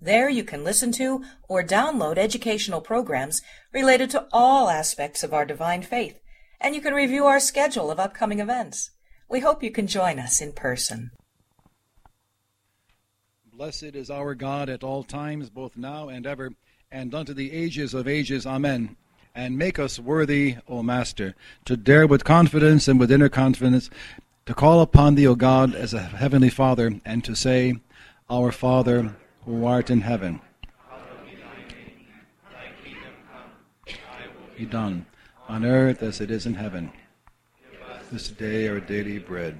There you can listen to or download educational programs related to all aspects of our divine faith, and you can review our schedule of upcoming events. We hope you can join us in person. Blessed is our God at all times, both now and ever, and unto the ages of ages. Amen. And make us worthy, O Master, to dare with confidence and with inner confidence to call upon Thee, O God, as a heavenly Father, and to say, Our Father, who art in heaven. Be done on earth as it is in heaven. This day our daily bread.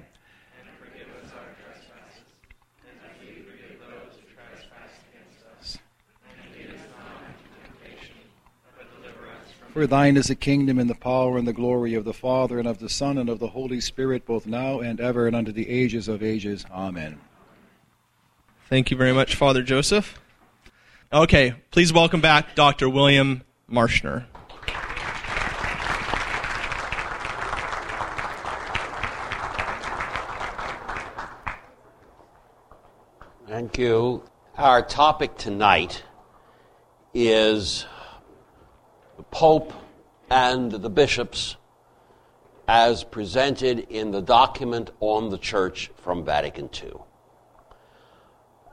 For thine is the kingdom and the power and the glory of the Father and of the Son and of the Holy Spirit, both now and ever and unto the ages of ages. Amen. Thank you very much, Father Joseph. Okay, please welcome back Dr. William Marshner. Thank you. Our topic tonight is the Pope and the bishops as presented in the document on the Church from Vatican II.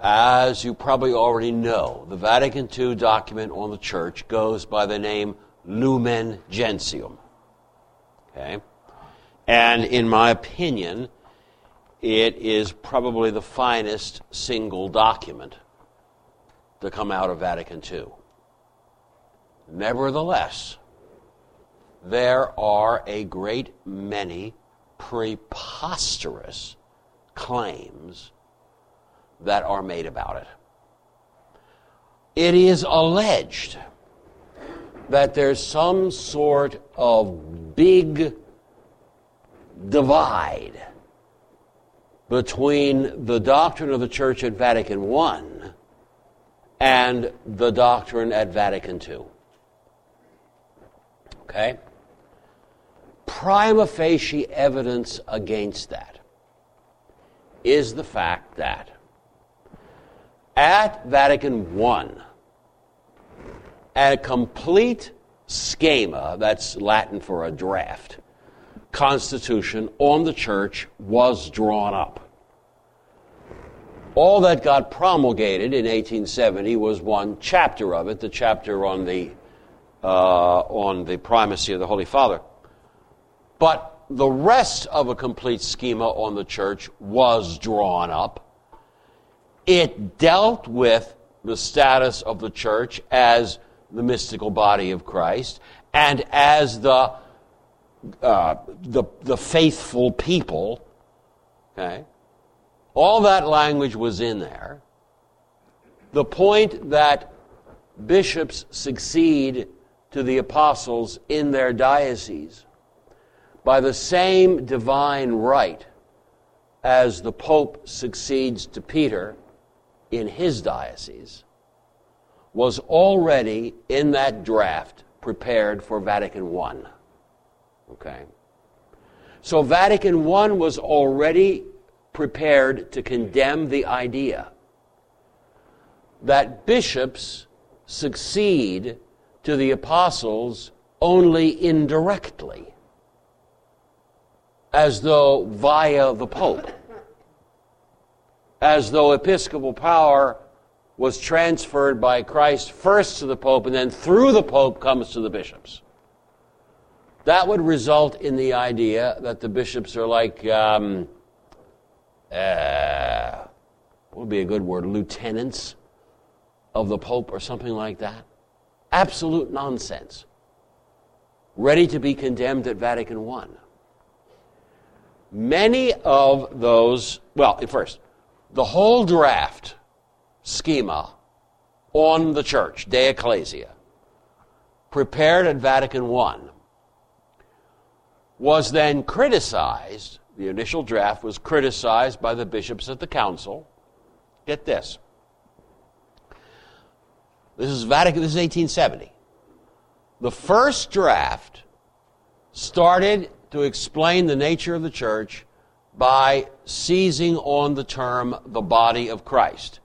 As you probably already know, the Vatican II document on the church goes by the name Lumen Gentium. Okay? And in my opinion, it is probably the finest single document to come out of Vatican II. Nevertheless, there are a great many preposterous claims that are made about it. It is alleged that there's some sort of big divide between the doctrine of the Church at Vatican I and the doctrine at Vatican II. Okay? Prima facie evidence against that is the fact that at Vatican I, a complete schema, that's Latin for a draft, constitution on the church was drawn up. All that got promulgated in 1870 was one chapter of it, the chapter on the, uh, on the primacy of the Holy Father. But the rest of a complete schema on the church was drawn up it dealt with the status of the church as the mystical body of Christ and as the, uh, the, the faithful people. Okay? All that language was in there. The point that bishops succeed to the apostles in their dioceses by the same divine right as the Pope succeeds to Peter in his diocese was already in that draft prepared for Vatican I. Okay? So Vatican I was already prepared to condemn the idea that bishops succeed to the apostles only indirectly, as though via the Pope as though episcopal power was transferred by Christ first to the Pope and then through the Pope comes to the bishops. That would result in the idea that the bishops are like, um, uh, what would be a good word, lieutenants of the Pope or something like that. Absolute nonsense. Ready to be condemned at Vatican I. Many of those, well, first, the whole draft schema on the church, De Ecclesia, prepared at Vatican I, was then criticized. The initial draft was criticized by the bishops at the council. Get this. This is Vatican, this is 1870. The first draft started to explain the nature of the church by seizing on the term the body of Christ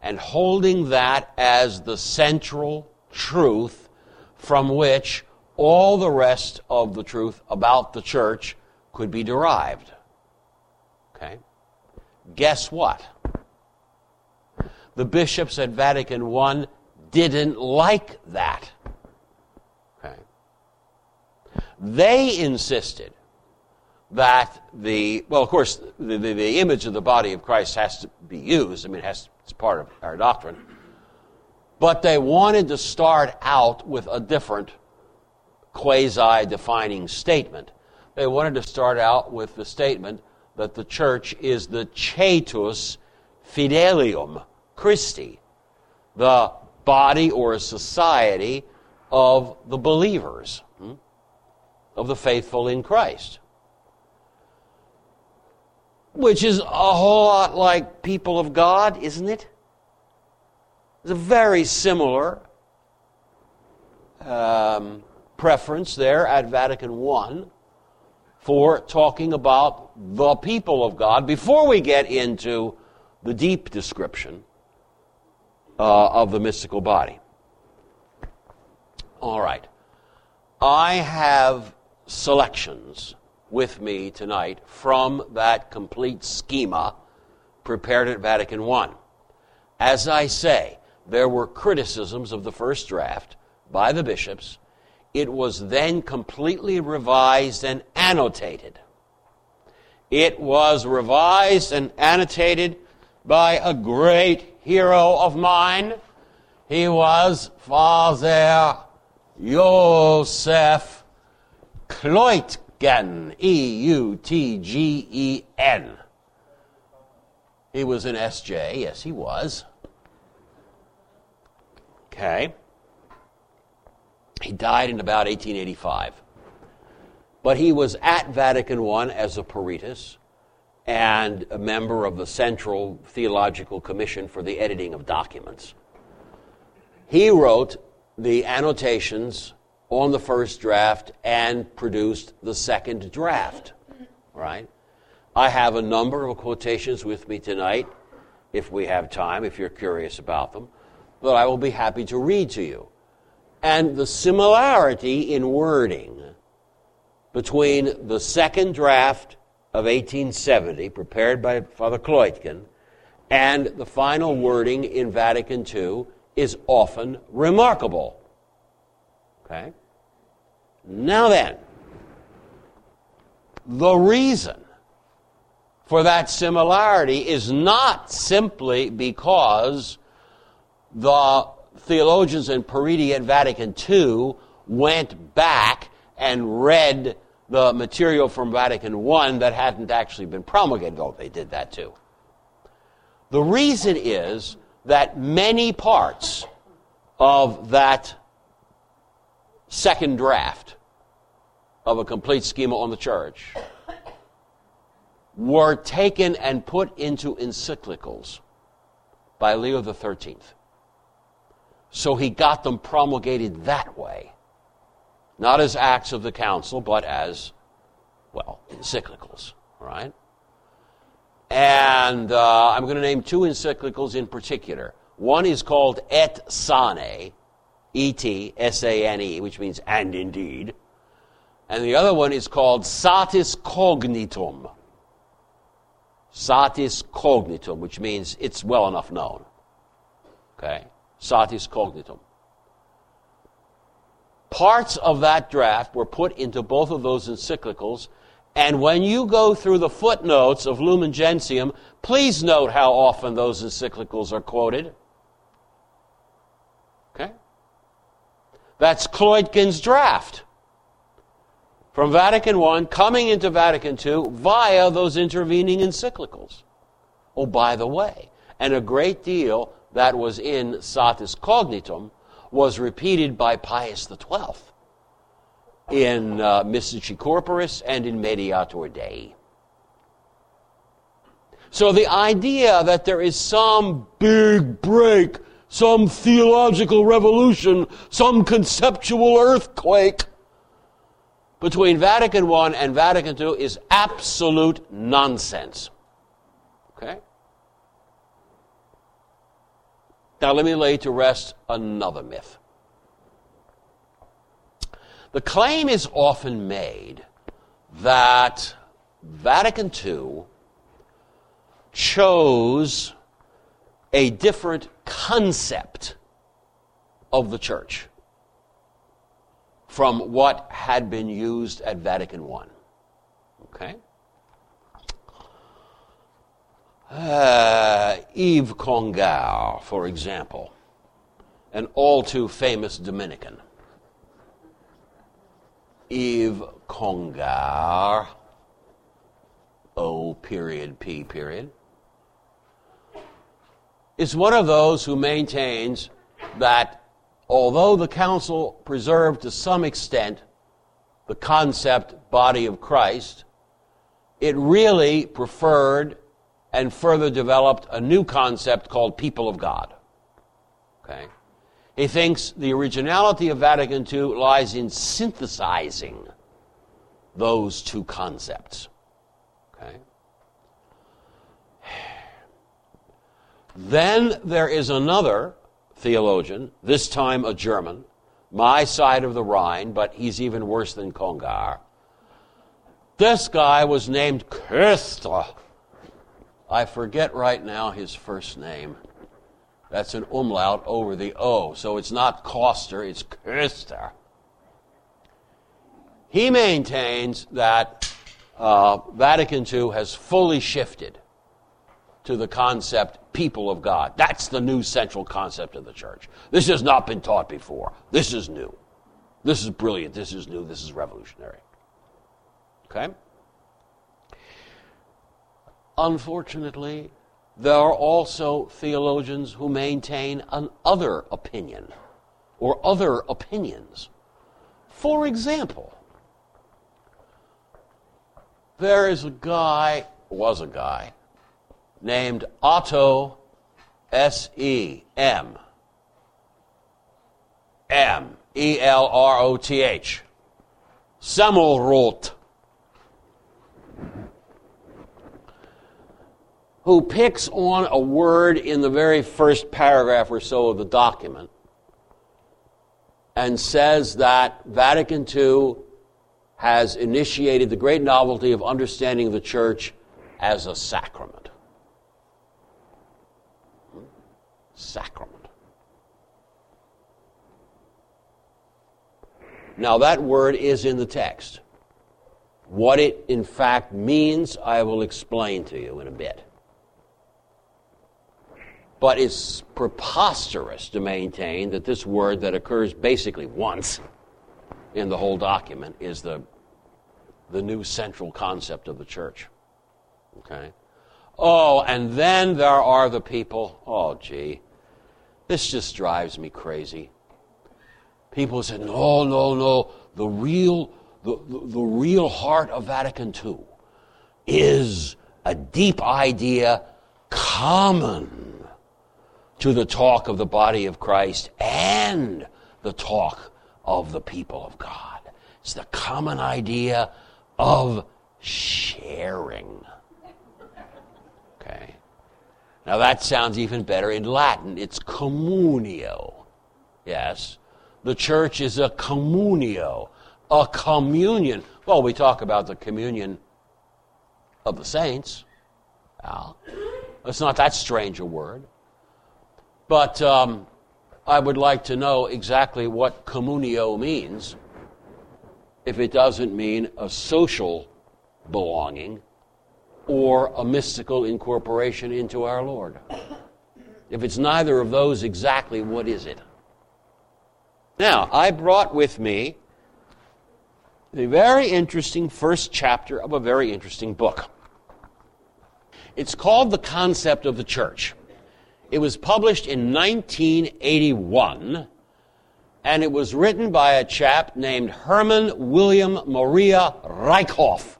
and holding that as the central truth from which all the rest of the truth about the church could be derived. Okay? Guess what? The bishops at Vatican I didn't like that. Okay? They insisted that the, well, of course, the, the, the, image of the body of Christ has to be used. I mean, it has, it's part of our doctrine. But they wanted to start out with a different quasi defining statement. They wanted to start out with the statement that the church is the coetus fidelium Christi, the body or society of the believers, hmm, of the faithful in Christ. Which is a whole lot like people of God, isn't it? It's a very similar um, preference there at Vatican I for talking about the people of God before we get into the deep description uh, of the mystical body. All right. I have selections with me tonight from that complete schema prepared at Vatican I. As I say, there were criticisms of the first draft by the bishops. It was then completely revised and annotated. It was revised and annotated by a great hero of mine. He was Father Joseph Kleutgen, E U T G E N. He was an SJ, yes, he was. Okay. He died in about 1885. But he was at Vatican I as a peritus and a member of the Central Theological Commission for the editing of documents. He wrote the annotations on the first draft and produced the second draft, right? I have a number of quotations with me tonight, if we have time, if you're curious about them, that I will be happy to read to you. And the similarity in wording between the second draft of 1870, prepared by Father Kleutgen, and the final wording in Vatican II is often remarkable. Okay? Now then, the reason for that similarity is not simply because the theologians in periti at Vatican II went back and read the material from Vatican I that hadn't actually been promulgated, though they did that too. The reason is that many parts of that second draft of a complete schema on the church were taken and put into encyclicals by Leo XIII. So he got them promulgated that way not as acts of the council, but as, well, encyclicals, right? And uh, I'm going to name two encyclicals in particular. One is called Et Sane, E T S A N E, which means and indeed. And the other one is called Satis Cognitum. Satis Cognitum, which means it's well enough known. Okay? Satis Cognitum. Parts of that draft were put into both of those encyclicals. And when you go through the footnotes of Lumen Gentium, please note how often those encyclicals are quoted. Okay? That's Kleutgen's draft from Vatican I coming into Vatican II via those intervening encyclicals. Oh, by the way, and a great deal that was in Satis Cognitum was repeated by Pius XII in uh, Corporis and in Mediator Dei. So the idea that there is some big break, some theological revolution, some conceptual earthquake between Vatican I and Vatican II is absolute nonsense. Okay? Now let me lay to rest another myth. The claim is often made that Vatican II chose a different concept of the church from what had been used at Vatican I. Okay? Uh, Yves Congar, for example, an all too famous Dominican. Yves Congar, O period, P period, is one of those who maintains that although the council preserved to some extent the concept body of Christ, it really preferred and further developed a new concept called people of God. Okay? He thinks the originality of Vatican II lies in synthesizing those two concepts. Okay? Then there is another theologian, this time a German, my side of the Rhine, but he's even worse than Congar. This guy was named Köster. I forget right now his first name. That's an umlaut over the O, so it's not Koster, it's Köster. He maintains that uh, Vatican II has fully shifted to the concept people of God. That's the new central concept of the church. This has not been taught before. This is new. This is brilliant. This is new. This is revolutionary. Okay? Unfortunately, there are also theologians who maintain an other opinion or other opinions. For example, there is a guy, was a guy, named Otto S E M. M. E L R O T H. Semmelroth. Who picks on a word in the very first paragraph or so of the document and says that Vatican II has initiated the great novelty of understanding the church as a sacrament. Sacrament. Now, that word is in the text. What it in fact means, I will explain to you in a bit. But it's preposterous to maintain that this word that occurs basically once in the whole document is the, the new central concept of the church. Okay? Oh, and then there are the people, oh, gee, this just drives me crazy. People say, no, no, no. The real, the, the, the real heart of Vatican II is a deep idea common to the talk of the body of Christ and the talk of the people of God. It's the common idea of sharing. Okay. Now that sounds even better in Latin. It's communio. Yes. The church is a communio, a communion. Well, we talk about the communion of the saints. Well, it's not that strange a word. But um, I would like to know exactly what communio means if it doesn't mean a social belonging or a mystical incorporation into our Lord. If it's neither of those exactly, what is it? Now, I brought with me the very interesting first chapter of a very interesting book. It's called The Concept of the Church. It was published in 1981, and it was written by a chap named Herman William Maria Rikhof.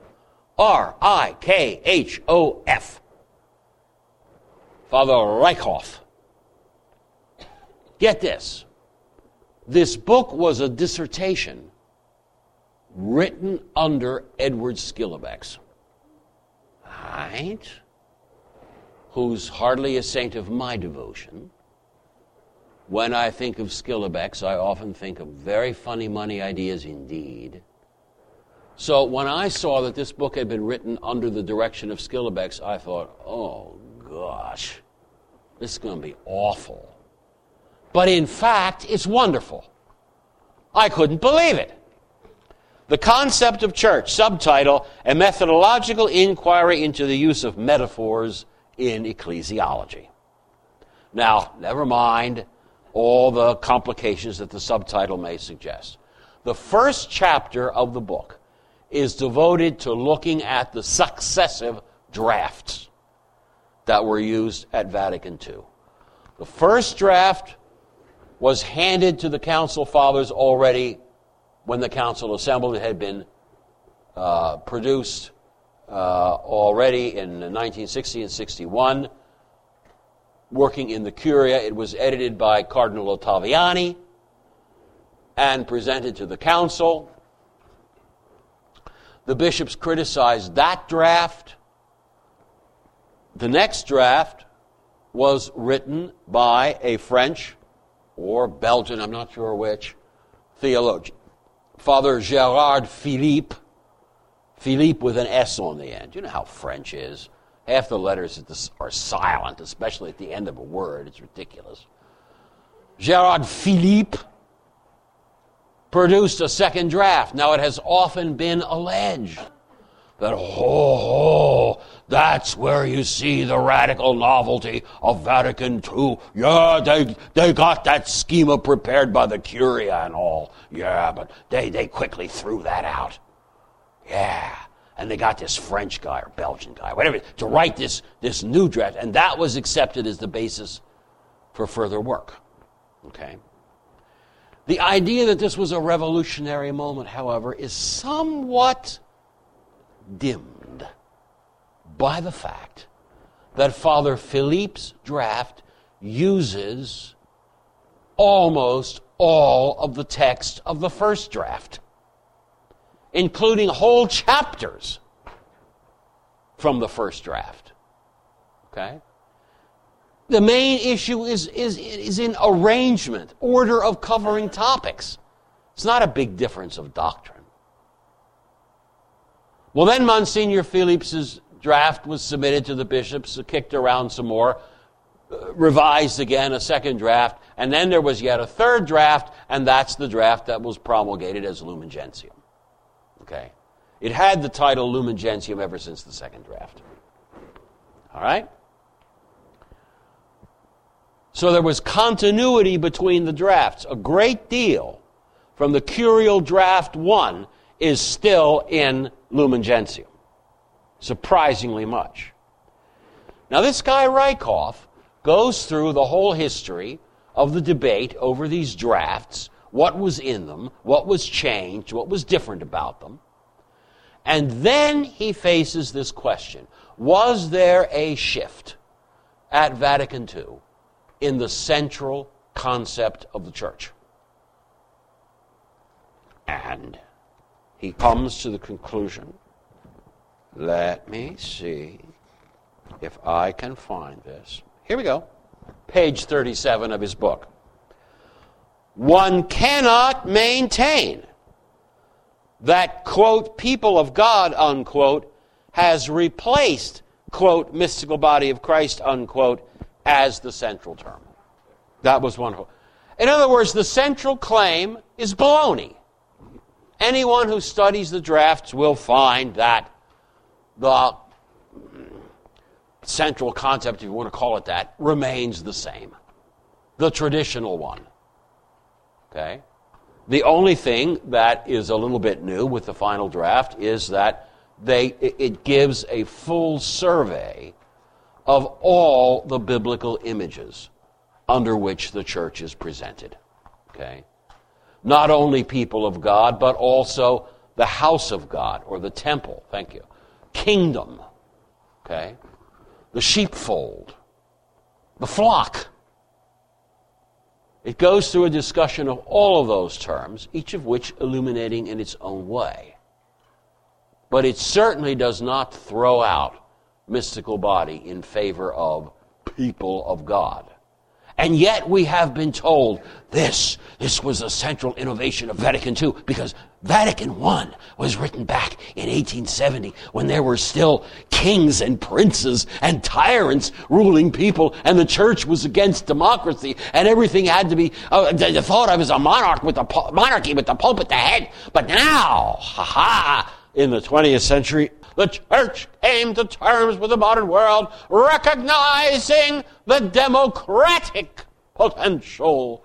R I K H O F. Father Rikhof. Get this. This book was a dissertation written under Edward Schillebeeckx. Right? Who's hardly a saint of my devotion. When I think of Schillebeeckx, I often think of very funny money ideas indeed. So when I saw that this book had been written under the direction of Schillebeeckx, I thought, oh gosh, this is going to be awful. But in fact, it's wonderful. I couldn't believe it. The Concept of Church, subtitle, A Methodological Inquiry into the Use of Metaphors in Ecclesiology. Now, never mind all the complications that the subtitle may suggest. The first chapter of the book is devoted to looking at the successive drafts that were used at Vatican II. The first draft was handed to the Council Fathers already when the Council assembled. It had been uh, produced uh, already in 1960 and 61 working in the Curia. It was edited by Cardinal Ottaviani and presented to the council. The bishops criticized that draft. The next draft was written by a French or Belgian, I'm not sure which, theologian, Father Gerard Philippe. Philippe with an S on the end. You know how French is. Half the letters are silent, especially at the end of a word. It's ridiculous. Gerard Philippe produced a second draft. Now, it has often been alleged that, oh, that's where you see the radical novelty of Vatican II. Yeah, they, they got that schema prepared by the Curia and all. Yeah, but they, they quickly threw that out. Yeah and they got this French guy or Belgian guy, whatever, to write this, this new draft, and that was accepted as the basis for further work. Okay? The idea that this was a revolutionary moment, however, is somewhat dimmed by the fact that Father Philippe's draft uses almost all of the text of the first draft including whole chapters from the first draft. Okay? The main issue is, is, is in arrangement, order of covering topics. It's not a big difference of doctrine. Well, then Monsignor Philippe's draft was submitted to the bishops, kicked around some more, uh, revised again, a second draft, and then there was yet a third draft, and that's the draft that was promulgated as Lumen Gentium. Okay? It had the title Lumen Gentium ever since the second draft. All right? So there was continuity between the drafts. A great deal from the Curial Draft 1 is still in Lumen Gentium. Surprisingly much. Now, this guy Rikhof goes through the whole history of the debate over these drafts what was in them, what was changed, what was different about them. And then he faces this question Was there a shift at Vatican II in the central concept of the church? And he comes to the conclusion let me see if I can find this. Here we go. Page 37 of his book one cannot maintain that, quote, people of God, unquote, has replaced, quote, mystical body of Christ, unquote, as the central term. That was one. In other words, the central claim is baloney. Anyone who studies the drafts will find that the central concept, if you want to call it that, remains the same. The traditional one. Okay? The only thing that is a little bit new with the final draft is that they, it gives a full survey of all the biblical images under which the church is presented. Okay? not only people of God, but also the house of God or the temple. Thank you. Kingdom. Okay? The sheepfold. The flock. It goes through a discussion of all of those terms, each of which illuminating in its own way. But it certainly does not throw out mystical body in favor of people of God. And yet we have been told this, this was a central innovation of Vatican II because Vatican I was written back in 1870 when there were still kings and princes and tyrants ruling people and the church was against democracy and everything had to be uh, thought of as a monarch with the monarchy with the pope at the head. But now, ha ha, in the 20th century, the church came to terms with the modern world, recognizing the democratic potential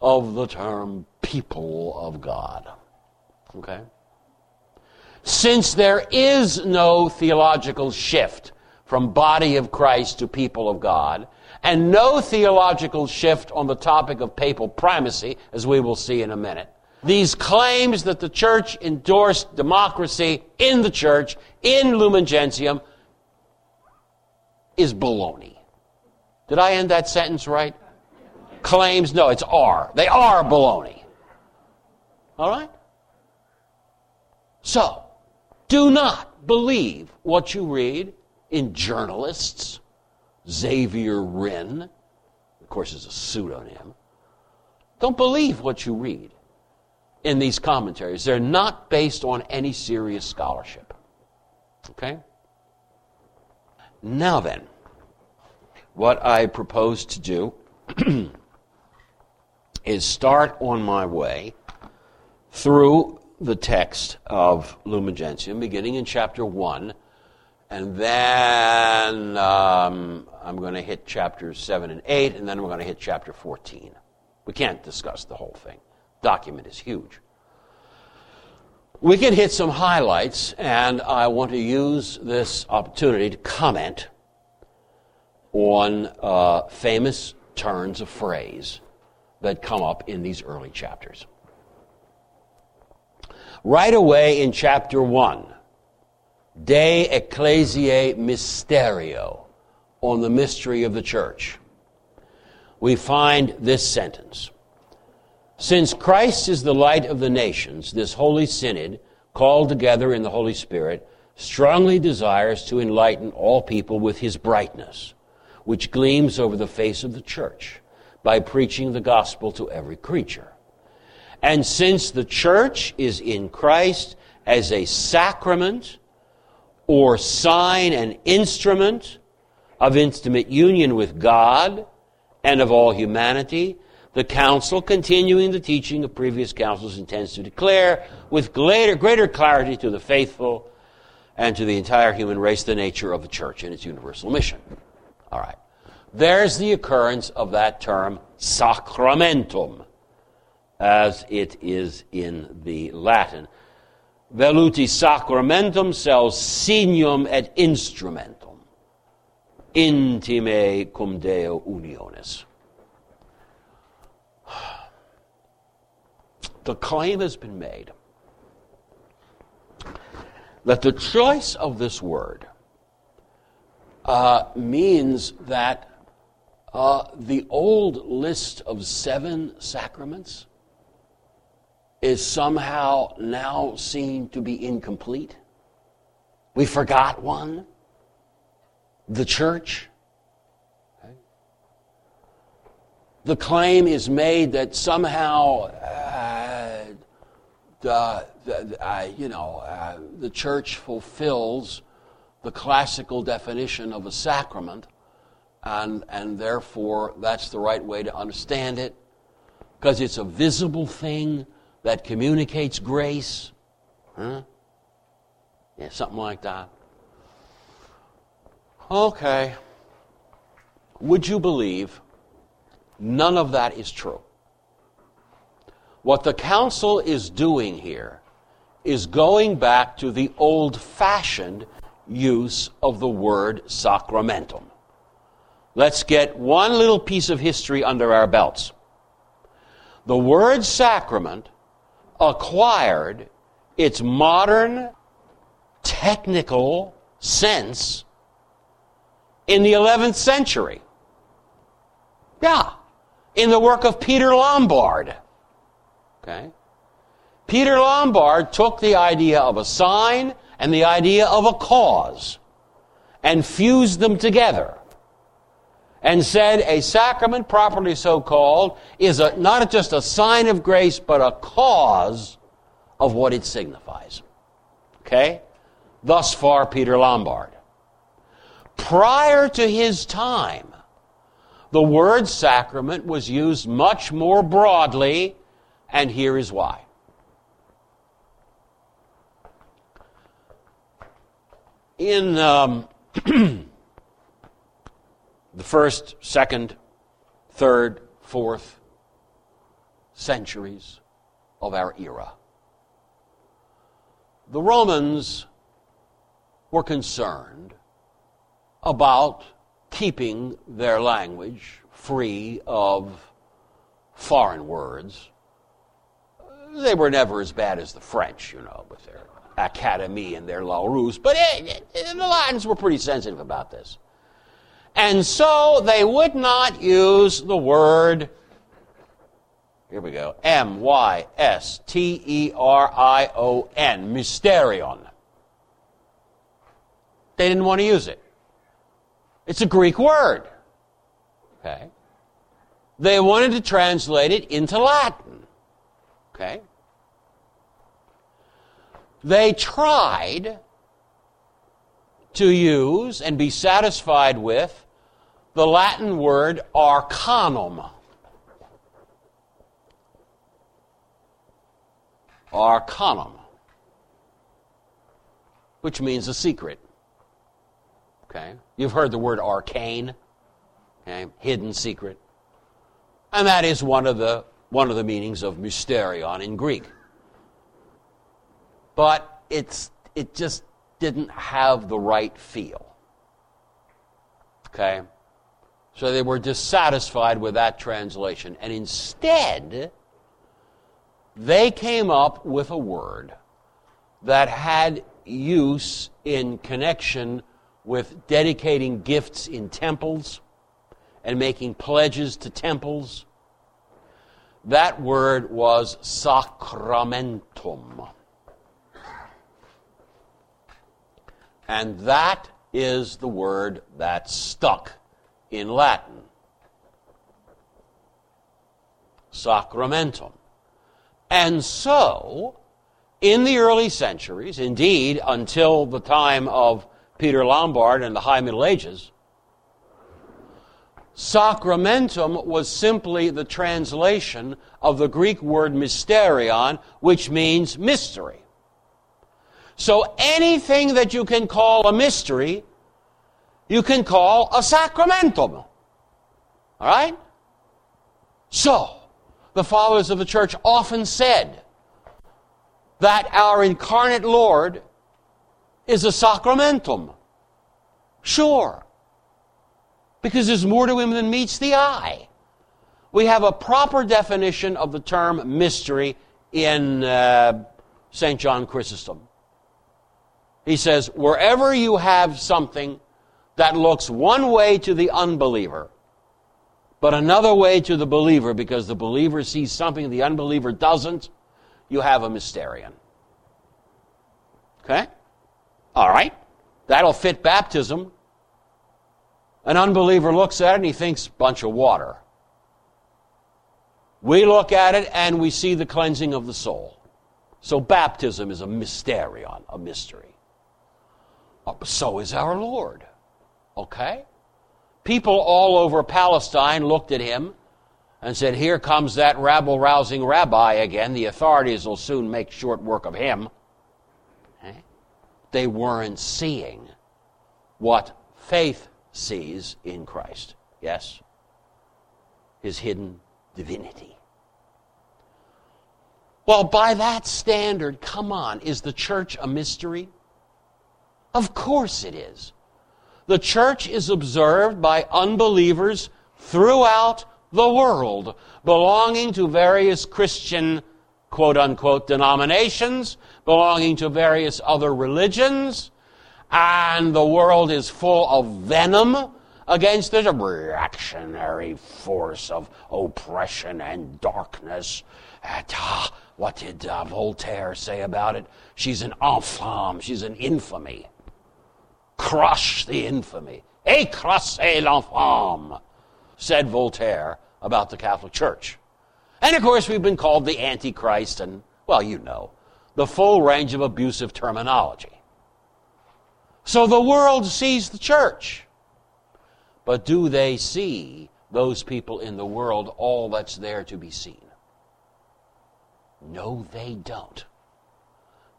of the term people of God. Okay? Since there is no theological shift from body of Christ to people of God, and no theological shift on the topic of papal primacy, as we will see in a minute, these claims that the church endorsed democracy in the church, in Lumen Gentium, is baloney. Did I end that sentence right? Claims, no, it's are. They are baloney. All right? So, do not believe what you read in journalists. Xavier Rynne, of course, is a pseudonym. Don't believe what you read in these commentaries. They're not based on any serious scholarship. Okay? Now then, what I propose to do is start on my way through the text of Lumen Gentium, beginning in chapter 1, and then um, I'm going to hit chapters 7 and 8, and then we're going to hit chapter 14. We can't discuss the whole thing document is huge. We can hit some highlights, and I want to use this opportunity to comment on uh, famous turns of phrase that come up in these early chapters. Right away in chapter 1, De Ecclesiae Mysterio, on the mystery of the church, we find this sentence since Christ is the light of the nations, this holy synod, called together in the Holy Spirit, strongly desires to enlighten all people with his brightness, which gleams over the face of the church, by preaching the gospel to every creature. And since the church is in Christ as a sacrament or sign and instrument of intimate union with God and of all humanity, the council, continuing the teaching of previous councils, intends to declare with greater, greater clarity to the faithful and to the entire human race the nature of the church and its universal mission. All right. There's the occurrence of that term sacramentum, as it is in the Latin. Veluti sacramentum sels signum et instrumentum, intimae cum Deo unionis. The claim has been made that the choice of this word uh, means that uh, the old list of seven sacraments is somehow now seen to be incomplete. We forgot one the church. The claim is made that somehow uh, you know, uh, the church fulfills the classical definition of a sacrament, and, and therefore that's the right way to understand it, because it's a visible thing that communicates grace. Huh? Yeah, something like that. Okay. Would you believe none of that is true? What the council is doing here is going back to the old fashioned use of the word sacramentum. Let's get one little piece of history under our belts. The word sacrament acquired its modern technical sense in the 11th century. Yeah, in the work of Peter Lombard. Okay? Peter Lombard took the idea of a sign and the idea of a cause and fused them together and said a sacrament properly so called is a, not just a sign of grace but a cause of what it signifies. Okay? Thus far, Peter Lombard. Prior to his time, the word sacrament was used much more broadly, and here is why. In um, the first, second, third, fourth centuries of our era, the Romans were concerned about keeping their language free of foreign words. They were never as bad as the French, you know, with their Academy and their Larousse, but it, it, the Latins were pretty sensitive about this. And so they would not use the word, here we go, M Y S T E R I O N, mysterion. They didn't want to use it. It's a Greek word. Okay? They wanted to translate it into Latin. Okay? They tried to use and be satisfied with the Latin word arcanum. Arcanum, which means a secret. Okay? You've heard the word arcane, okay? hidden secret. And that is one of the, one of the meanings of mysterion in Greek. But it's, it just didn't have the right feel. Okay? So they were dissatisfied with that translation. And instead, they came up with a word that had use in connection with dedicating gifts in temples and making pledges to temples. That word was sacramentum. And that is the word that stuck in Latin. Sacramentum. And so, in the early centuries, indeed until the time of Peter Lombard and the High Middle Ages, sacramentum was simply the translation of the Greek word mysterion, which means mystery. So anything that you can call a mystery, you can call a sacramentum. All right? So, the fathers of the church often said that our incarnate Lord is a sacramentum. Sure. Because there's more to him than meets the eye. We have a proper definition of the term mystery in uh, St. John Chrysostom. He says, wherever you have something that looks one way to the unbeliever, but another way to the believer because the believer sees something the unbeliever doesn't, you have a mysterion. Okay? All right, that'll fit baptism. An unbeliever looks at it and he thinks, bunch of water. We look at it and we see the cleansing of the soul. So baptism is a mysterion, a mystery. So is our Lord. Okay? People all over Palestine looked at him and said, Here comes that rabble rousing rabbi again. The authorities will soon make short work of him eh? they weren't seeing what faith sees in Christ. Yes? His hidden divinity. Well, by that standard, come on, is the church a mystery? Of course it is. The church is observed by unbelievers throughout the world, belonging to various Christian quote unquote denominations, belonging to various other religions, and the world is full of venom against this reactionary force of oppression and darkness. And, ah, what did uh, Voltaire say about it? She's an infame, she's an infamy. Crush the infamy. Écrasez l'infâme, said Voltaire about the Catholic Church. And of course, we've been called the Antichrist and, well, you know, the full range of abusive terminology. So the world sees the church. But do they see those people in the world all that's there to be seen? No, they don't.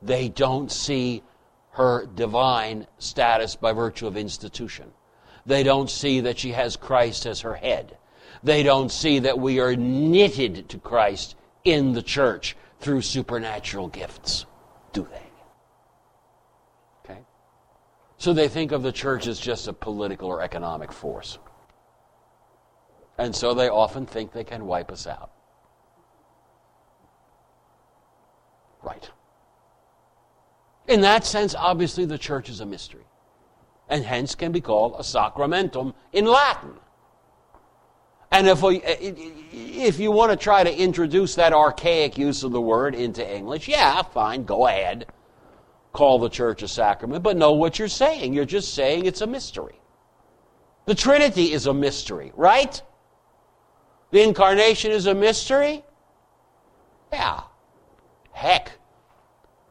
They don't see her divine status by virtue of institution. They don't see that she has Christ as her head. They don't see that we are knitted to Christ in the church through supernatural gifts, do they? Okay? So they think of the church as just a political or economic force. And so they often think they can wipe us out. Right. In that sense, obviously, the church is a mystery, and hence can be called a sacramentum in Latin. And if, we, eh, eh, eh, if you want to try to introduce that archaic use of the word into English, yeah, fine, go ahead. Call the church a sacrament, but know what you're saying. You're just saying it's a mystery. The Trinity is a mystery, right? The incarnation is a mystery? Yeah. Heck,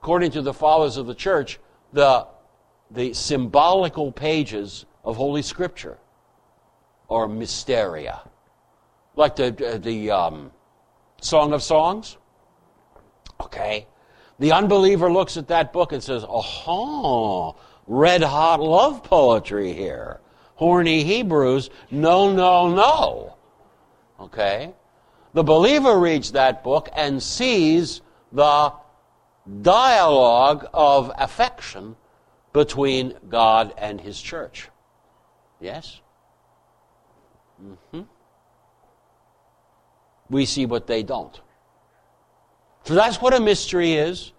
according to the fathers of the church, the, the symbolical pages of Holy Scripture are mysteria like the, the um, Song of Songs. Okay. The unbeliever looks at that book and says, oh, red hot love poetry here. Horny Hebrews. No, no, no. Okay. The believer reads that book and sees the dialogue of affection between God and His church. Yes? Mm-hmm we see what they don't. So that's what a mystery is.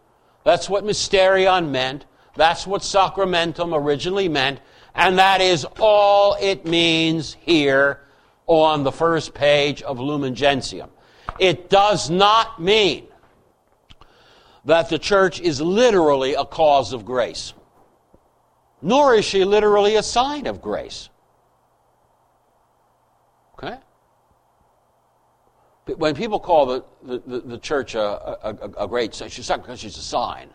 That's what mysterion meant. That's what sacramentum originally meant. And that is all it means here on the first page of Lumen Gentium. It does not mean that the church is literally a cause of grace, nor is she literally a sign of grace. Okay? when people call the, the, the church a, a, a great sign, she's not because she's a sign.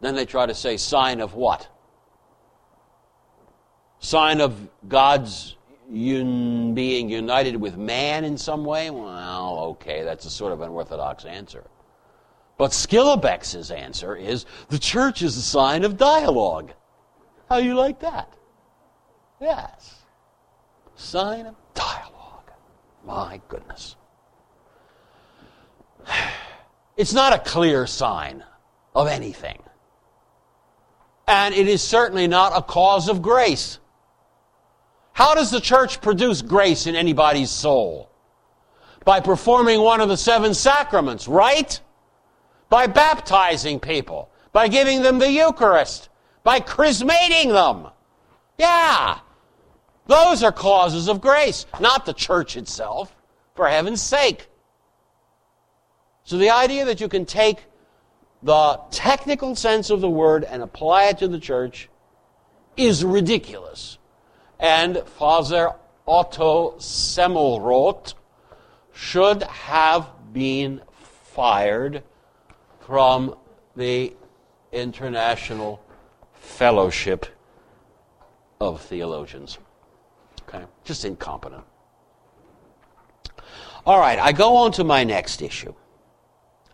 Then they try to say, sign of what? Sign of God's un, being united with man in some way? Well, okay, that's a sort of unorthodox answer. But Schillebeeckx's answer is the church is a sign of dialogue. How you like that? Yes. Sign of dialogue. My goodness. It's not a clear sign of anything. And it is certainly not a cause of grace. How does the church produce grace in anybody's soul? By performing one of the seven sacraments, right? By baptizing people, by giving them the Eucharist, by chrismating them. Yeah. Those are causes of grace, not the church itself, for heaven's sake. So the idea that you can take the technical sense of the word and apply it to the church is ridiculous. And Father Otto Semmelroth should have been fired from the International Fellowship of Theologians. Okay? Just incompetent. All right, I go on to my next issue.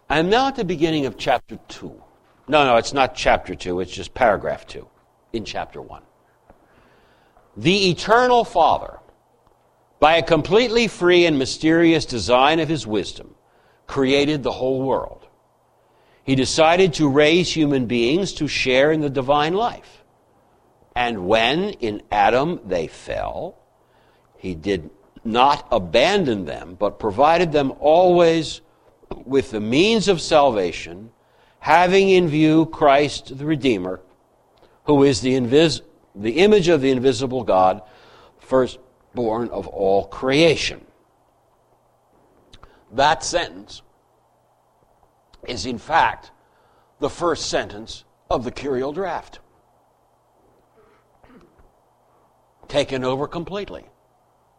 I'm now at the beginning of chapter 2. No, no, it's not chapter 2, it's just paragraph 2 in chapter 1. The eternal Father, by a completely free and mysterious design of his wisdom, created the whole world. He decided to raise human beings to share in the divine life. And when in Adam they fell, he did not abandon them, but provided them always with the means of salvation, having in view Christ the Redeemer, who is the, invis- the image of the invisible God, firstborn of all creation. That sentence is, in fact, the first sentence of the Curial Draft. Taken over completely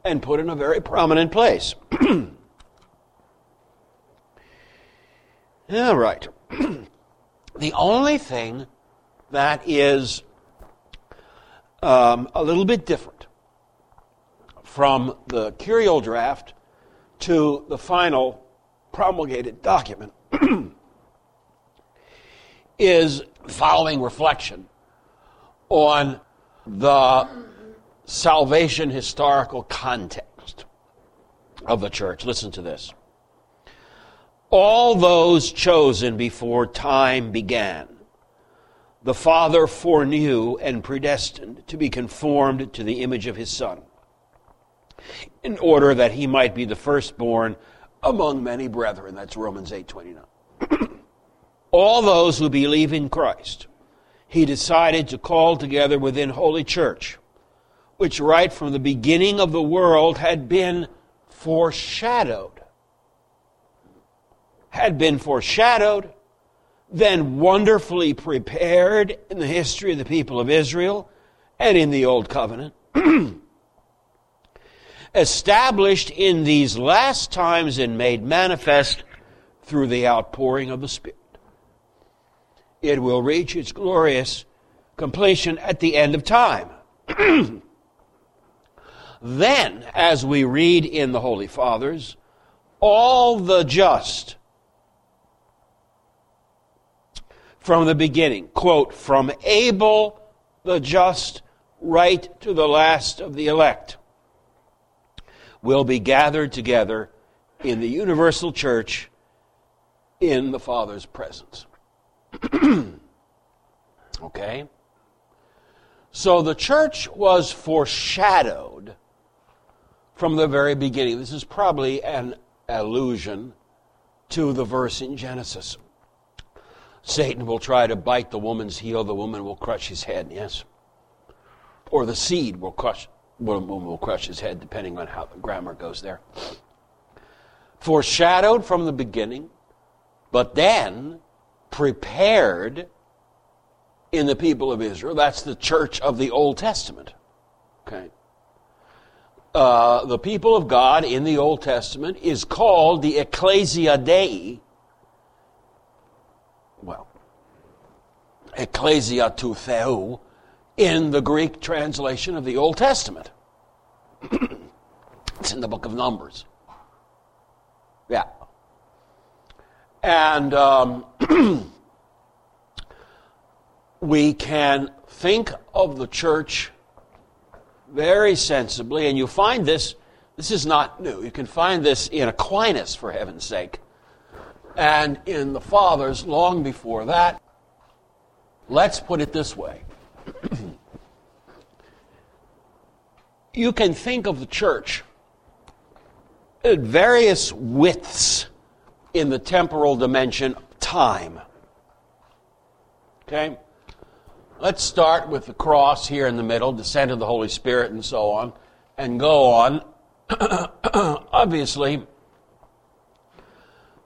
and put in a very prominent place. All right. the only thing that is um, a little bit different from the curial draft to the final promulgated document is following reflection on the salvation historical context of the church. Listen to this. All those chosen before time began, the Father foreknew and predestined to be conformed to the image of his Son, in order that he might be the firstborn among many brethren. That's Romans 8:29. All those who believe in Christ, he decided to call together within holy church which right from the beginning of the world had been foreshadowed. Had been foreshadowed, then wonderfully prepared in the history of the people of Israel and in the Old Covenant. Established in these last times and made manifest through the outpouring of the Spirit. It will reach its glorious completion at the end of time. Then, as we read in the Holy Fathers, all the just from the beginning, quote, from Abel the just right to the last of the elect, will be gathered together in the universal church in the Father's presence. okay? So the church was foreshadowed from the very beginning. This is probably an allusion to the verse in Genesis. Satan will try to bite the woman's heel, the woman will crush his head, yes? Or the seed will crush, woman will crush his head, depending on how the grammar goes there. Foreshadowed from the beginning, but then prepared in the people of Israel. That's the church of the Old Testament. Okay uh, the people of God in the Old Testament is called the Ecclesia Dei. Well, Ecclesia tou Theou in the Greek translation of the Old Testament. it's in the book of Numbers. Yeah. And um, we can think of the church very sensibly, and you find this, this is not new. You can find this in Aquinas, for heaven's sake, and in the Fathers long before that. Let's put it this way. you can think of the church at various widths in the temporal dimension time. Okay? Let's start with the cross here in the middle, descent of the Holy Spirit, and so on, and go on. Obviously,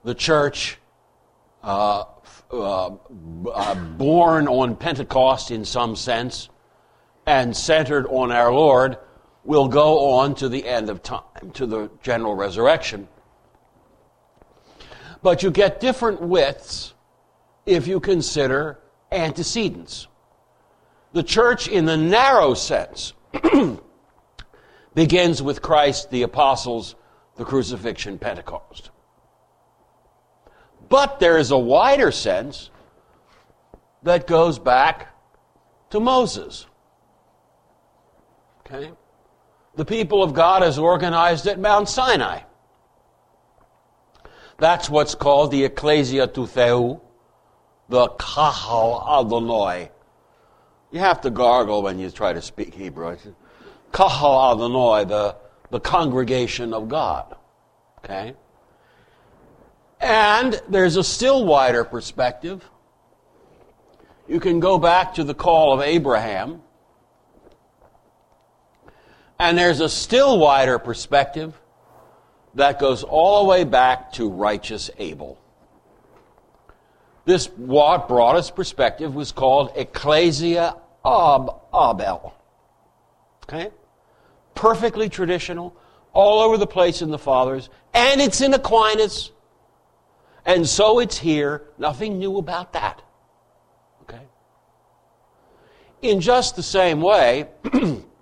the church, uh, uh, uh, born on Pentecost in some sense, and centered on our Lord, will go on to the end of time, to the general resurrection. But you get different widths if you consider antecedents. The church, in the narrow sense, begins with Christ, the apostles, the crucifixion, Pentecost. But there is a wider sense that goes back to Moses. Okay? The people of God is organized at Mount Sinai. That's what's called the Ecclesia tou Theou, the Kahal Adonai, you have to gargle when you try to speak Hebrew. Kahal Adonai, the the congregation of God. Okay? And there's a still wider perspective. You can go back to the call of Abraham. And there's a still wider perspective that goes all the way back to righteous Abel. This broadest perspective was called Ecclesia ab Abel. Okay? Perfectly traditional, all over the place in the Fathers, and it's in Aquinas, and so it's here. Nothing new about that. Okay? In just the same way,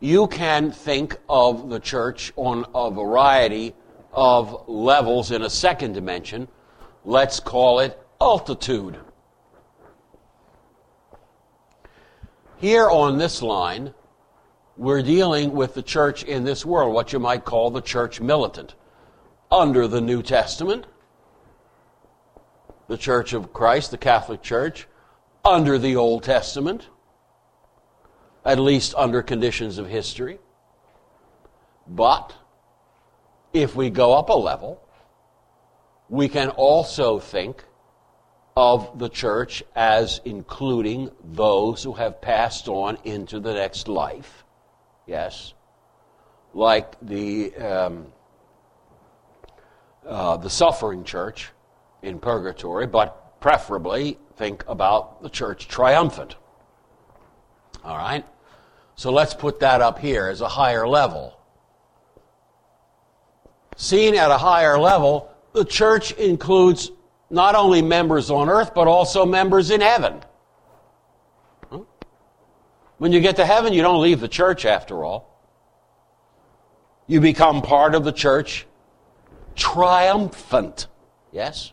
you can think of the church on a variety of levels in a second dimension. Let's call it altitude. Here on this line, we're dealing with the church in this world, what you might call the church militant. Under the New Testament, the Church of Christ, the Catholic Church, under the Old Testament, at least under conditions of history. But if we go up a level, we can also think of the church as including those who have passed on into the next life. Yes. Like the, um, uh, the suffering church in purgatory, but preferably think about the church triumphant. All right? So let's put that up here as a higher level. Seen at a higher level, the church includes not only members on earth, but also members in heaven. Hmm? When you get to heaven, you don't leave the church after all. You become part of the church triumphant. Yes?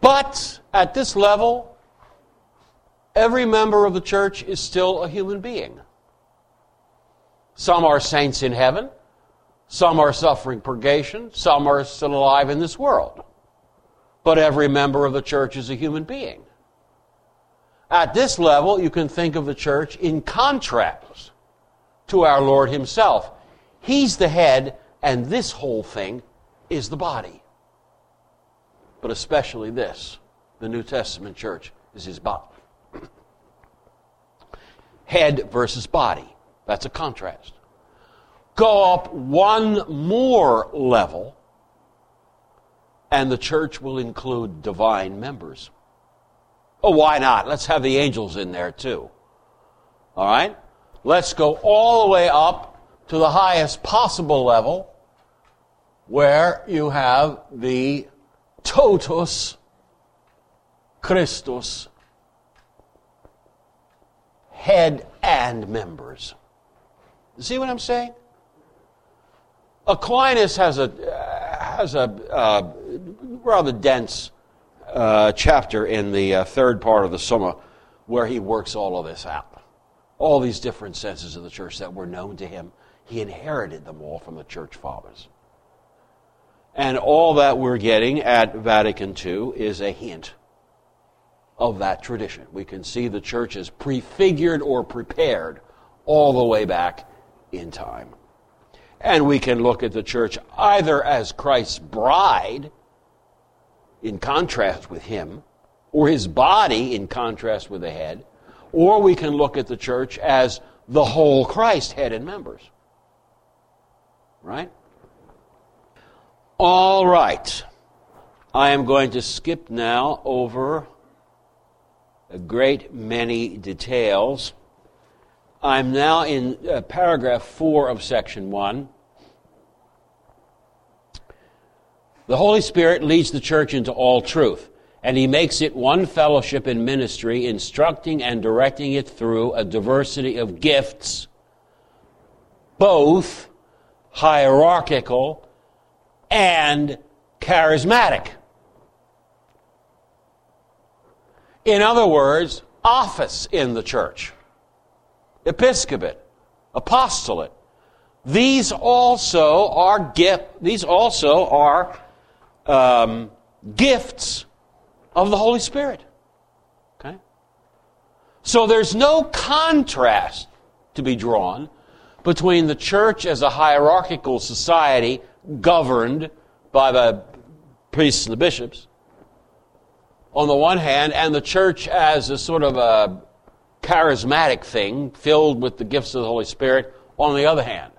But at this level, every member of the church is still a human being. Some are saints in heaven, some are suffering purgation. Some are still alive in this world. But every member of the church is a human being. At this level, you can think of the church in contrast to our Lord Himself. He's the head, and this whole thing is the body. But especially this the New Testament church is His body. Head versus body. That's a contrast go up one more level, and the church will include divine members. Oh, why not? Let's have the angels in there too. All right? Let's go all the way up to the highest possible level where you have the totus Christus, head and members. See what I'm saying? Aquinas has a, has a uh, rather dense uh, chapter in the uh, third part of the Summa where he works all of this out. All these different senses of the church that were known to him, he inherited them all from the church fathers. And all that we're getting at Vatican II is a hint of that tradition. We can see the church is prefigured or prepared all the way back in time. And we can look at the church either as Christ's bride, in contrast with him, or his body, in contrast with the head, or we can look at the church as the whole Christ, head and members. Right? All right. I am going to skip now over a great many details. I'm now in uh, paragraph 4 of section 1. The Holy Spirit leads the church into all truth, and he makes it one fellowship in ministry, instructing and directing it through a diversity of gifts, both hierarchical and charismatic. In other words, office in the church episcopate, apostolate. These also are gift. These also are um, gifts of the Holy Spirit. Okay. So there's no contrast to be drawn between the church as a hierarchical society governed by the priests and the bishops on the one hand, and the church as a sort of a charismatic thing filled with the gifts of the Holy Spirit on the other hand.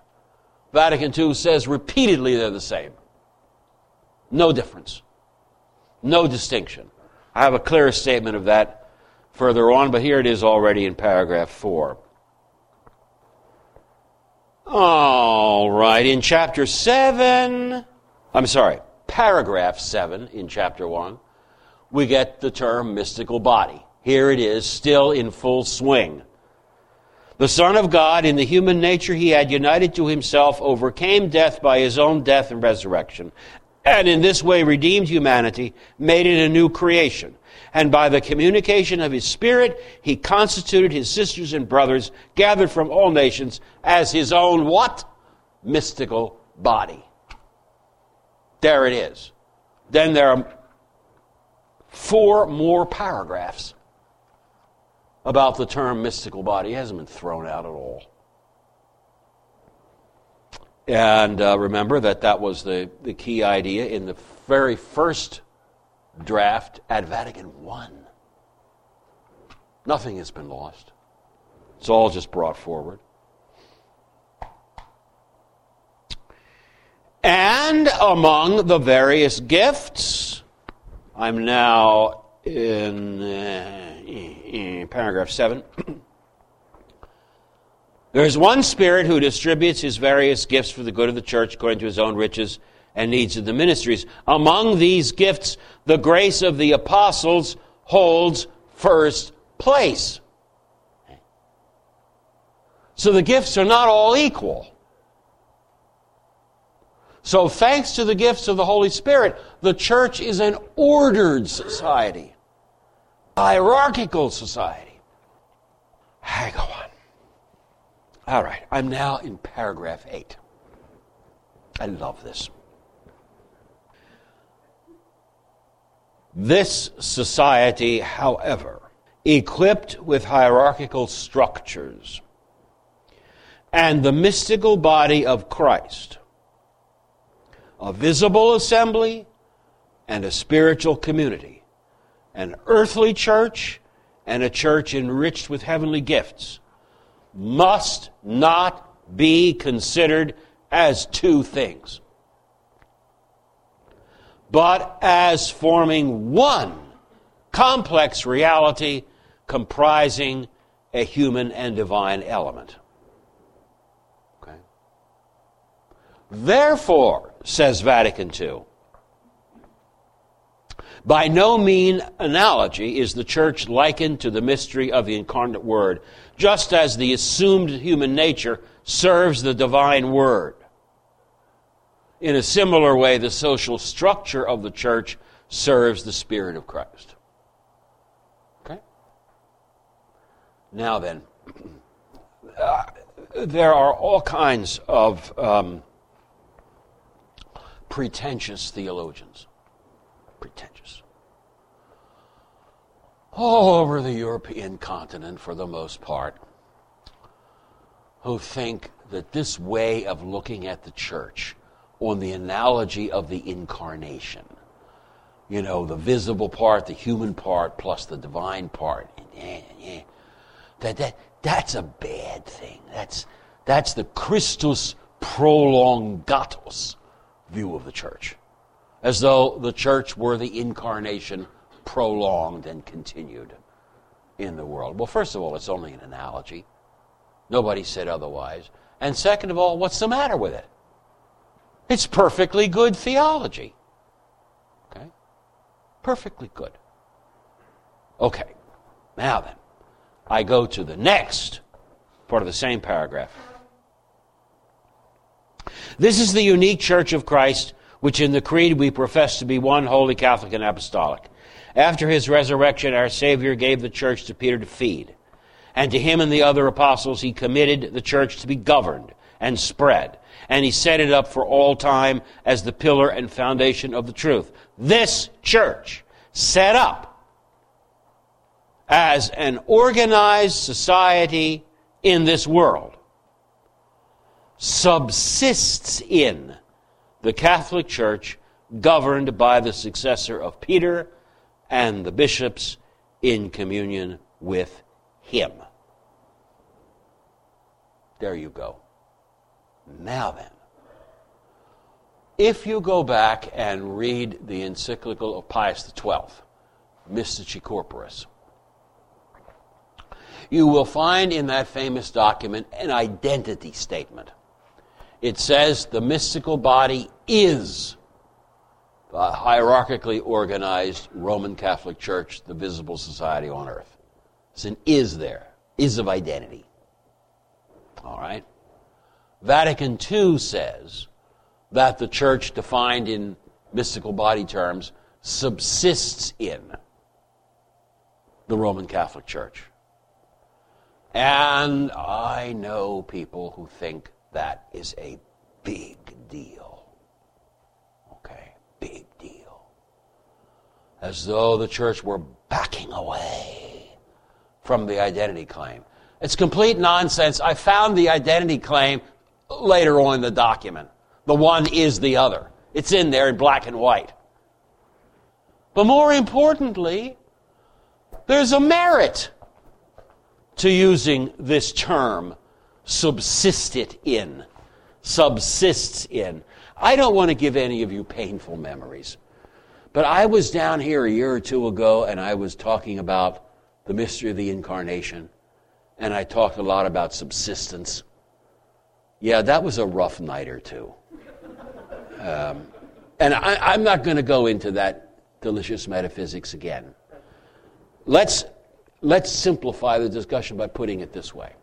Vatican II says repeatedly they're the same. No difference. No distinction. I have a clearer statement of that further on, but here it is already in paragraph 4. All right, in chapter 7, I'm sorry, paragraph 7 in chapter 1, we get the term mystical body. Here it is, still in full swing. The Son of God, in the human nature he had united to himself, overcame death by his own death and resurrection, and in this way redeemed humanity, made it a new creation. And by the communication of his Spirit, he constituted his sisters and brothers, gathered from all nations, as his own what? Mystical body. There it is. Then there are four more paragraphs about the term mystical body. It hasn't been thrown out at all. And uh, remember that that was the, the key idea in the very first draft at Vatican I. Nothing has been lost. It's all just brought forward. And among the various gifts, I'm now in, uh, in paragraph 7. there is one Spirit who distributes his various gifts for the good of the church according to his own riches and needs of the ministries. Among these gifts, the grace of the apostles holds first place. So the gifts are not all equal. So, thanks to the gifts of the Holy Spirit, the church is an ordered society, hierarchical society. Go on. All right, I'm now in paragraph 8. I love this. This society, however, equipped with hierarchical structures and the mystical body of Christ, a visible assembly, and a spiritual community, an earthly church, and a church enriched with heavenly gifts, must not be considered as two things, but as forming one complex reality comprising a human and divine element. Okay? Therefore, says Vatican II. By no mean analogy is the church likened to the mystery of the incarnate Word, just as the assumed human nature serves the divine Word. In a similar way, the social structure of the church serves the Spirit of Christ. Okay? Now then, uh, there are all kinds of. Um, pretentious theologians. Pretentious. All over the European continent, for the most part, who think that this way of looking at the church on the analogy of the incarnation, you know, the visible part, the human part, plus the divine part, that, that, that's a bad thing. That's, that's the Christus prolongatus view of the church, as though the church were the incarnation prolonged and continued in the world. Well, first of all, it's only an analogy. Nobody said otherwise. And second of all, what's the matter with it? It's perfectly good theology. Okay? Perfectly good. Okay. Now then, I go to the next part of the same paragraph. This is the unique church of Christ, which in the Creed we profess to be one holy Catholic and apostolic. After his resurrection, our Savior gave the church to Peter to feed. And to him and the other apostles, he committed the church to be governed and spread. And he set it up for all time as the pillar and foundation of the truth. This church, set up as an organized society in this world subsists in the Catholic Church governed by the successor of Peter and the bishops in communion with him. There you go. Now then, if you go back and read the encyclical of Pius XII, Mystici Corporis, you will find in that famous document an identity statement. It says the mystical body is the hierarchically organized Roman Catholic Church, the visible society on earth. It's an is there, is of identity. All right? Vatican II says that the church, defined in mystical body terms, subsists in the Roman Catholic Church. And I know people who think that is a big deal. Okay, big deal. As though the church were backing away from the identity claim. It's complete nonsense. I found the identity claim later on in the document. The one is the other. It's in there in black and white. But more importantly, there's a merit to using this term, subsisted in. Subsists in. I don't want to give any of you painful memories. But I was down here a year or two ago and I was talking about the mystery of the incarnation. And I talked a lot about subsistence. Yeah, that was a rough night or two. Um, and I, I'm not going to go into that delicious metaphysics again. Let's, let's simplify the discussion by putting it this way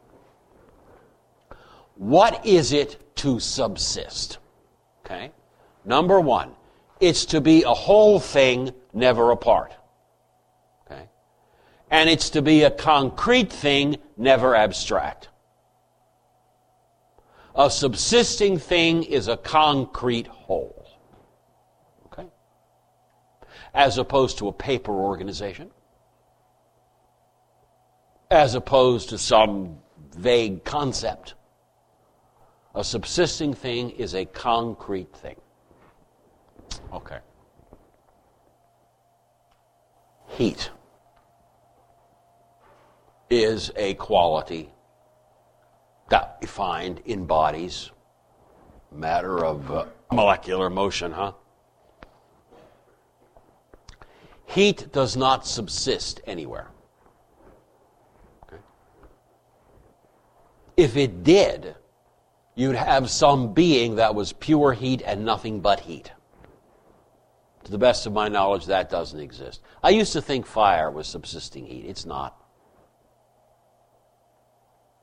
What is it to subsist? Okay? Number one, it's to be a whole thing, never a part. Okay? And it's to be a concrete thing, never abstract. A subsisting thing is a concrete whole. Okay? As opposed to a paper organization as opposed to some vague concept. A subsisting thing is a concrete thing. Okay. Heat is a quality that we find in bodies, matter of uh, molecular motion, huh? Heat does not subsist anywhere. If it did, you'd have some being that was pure heat and nothing but heat. To the best of my knowledge, that doesn't exist. I used to think fire was subsisting heat. It's not.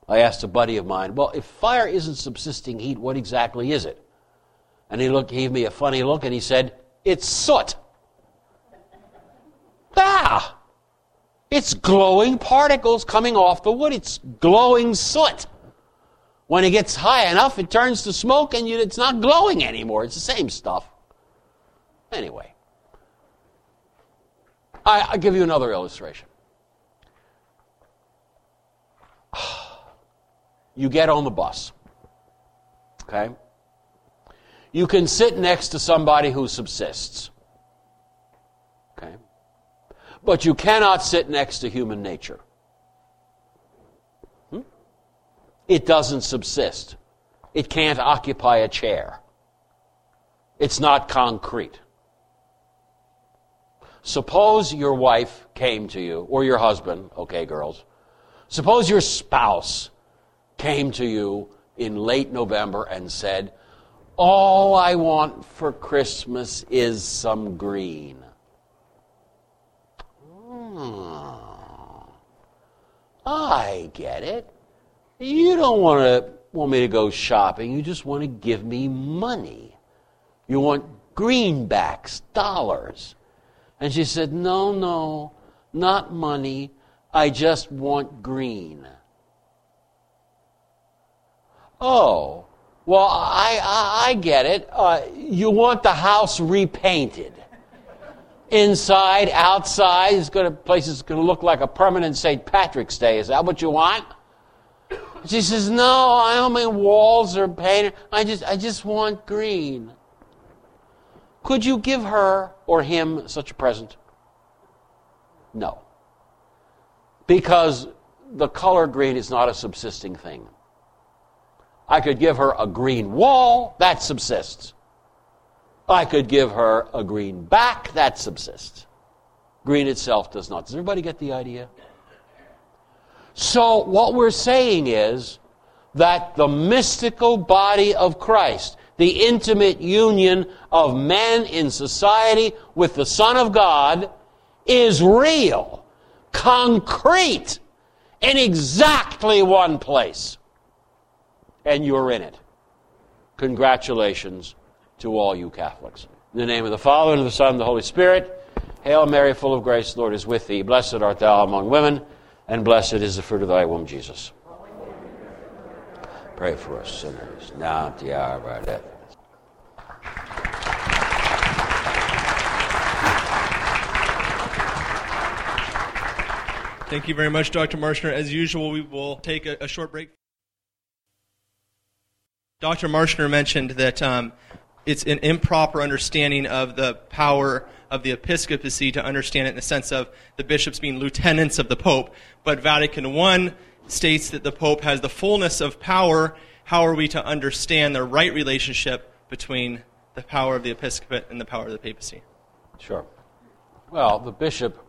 I asked a buddy of mine, well, if fire isn't subsisting heat, what exactly is it? And he looked, gave me a funny look and he said, it's soot. Ah! It's glowing particles coming off the wood. It's glowing soot. When it gets high enough, it turns to smoke and you, it's not glowing anymore. It's the same stuff. Anyway, I, I'll give you another illustration. You get on the bus, okay? You can sit next to somebody who subsists, okay? But you cannot sit next to human nature. It doesn't subsist. It can't occupy a chair. It's not concrete. Suppose your wife came to you, or your husband, okay, girls. Suppose your spouse came to you in late November and said, All I want for Christmas is some green. Oh, I get it. You don't want to want me to go shopping. You just want to give me money. You want greenbacks, dollars. And she said, No, no, not money. I just want green. Oh, well, I, I, I get it. Uh, you want the house repainted. Inside, outside, it's to, place is going to look like a permanent St. Patrick's Day. Is that what you want? She says, No, I don't mean walls are painted. I just, I just want green. Could you give her or him such a present? No. Because the color green is not a subsisting thing. I could give her a green wall, that subsists. I could give her a green back, that subsists. Green itself does not. Does everybody get the idea? So, what we're saying is that the mystical body of Christ, the intimate union of man in society with the Son of God, is real, concrete, in exactly one place. And you're in it. Congratulations to all you Catholics. In the name of the Father, and of the Son, and of the Holy Spirit, Hail Mary, full of grace, Lord is with thee. Blessed art thou among women and blessed is the fruit of thy womb, Jesus. Pray for us sinners, now at the hour of our death. Thank you very much, Dr. Marshner. As usual, we will take a, a short break. Dr. Marshner mentioned that um, it's an improper understanding of the power of the episcopacy to understand it in the sense of the bishops being lieutenants of the Pope. But Vatican I states that the Pope has the fullness of power. How are we to understand the right relationship between the power of the episcopate and the power of the papacy? Sure. Well, the bishop